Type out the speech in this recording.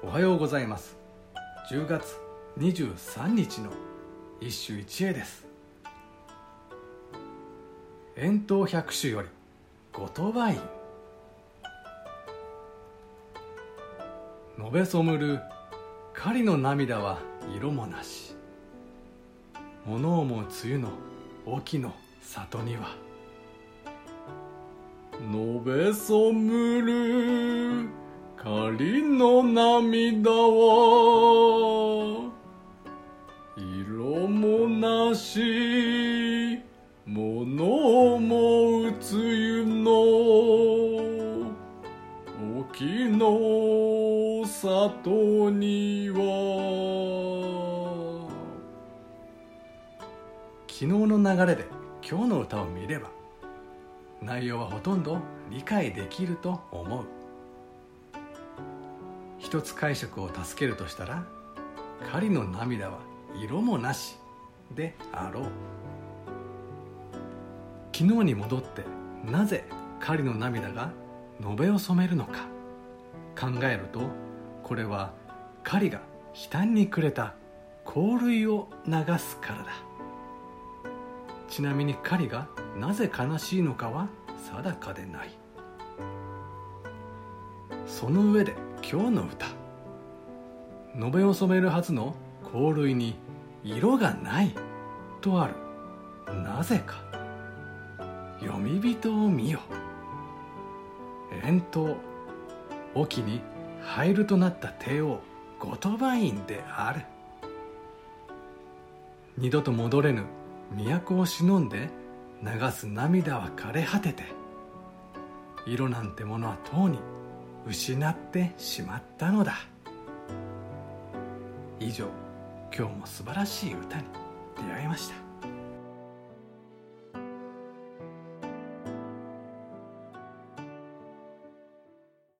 おはようございます。10月23日の一首一会です。遠投百首より後鳥羽院述べそむる狩りの涙は色もなし。物をも梅雨の沖の里には。述べそむる狩りの涙は色もなし物も梅雨の沖の里には。昨日の流れで今日の歌を見れば内容はほとんど理解できると思う。一つ解釈を助けるとしたら狩りの涙は色もなしであろう。昨日に戻ってなぜ狩りの涙が延べを染めるのか。考えるとこれは狩りが悲嘆にくれた香類を流すからだ。ちなみに狩りがなぜ悲しいのかは定かでない。その上で今日の歌。延べを染めるはずの香類に色がないとある。なぜか。読み人を見よ。遠投沖に入るとなった帝王後鳥羽院である。二度と戻れぬ。都を忍んで。流す涙は枯れ果てて。色なんてものはとうに。失ってしまったのだ。以上今日も素晴らしい歌に出会いました。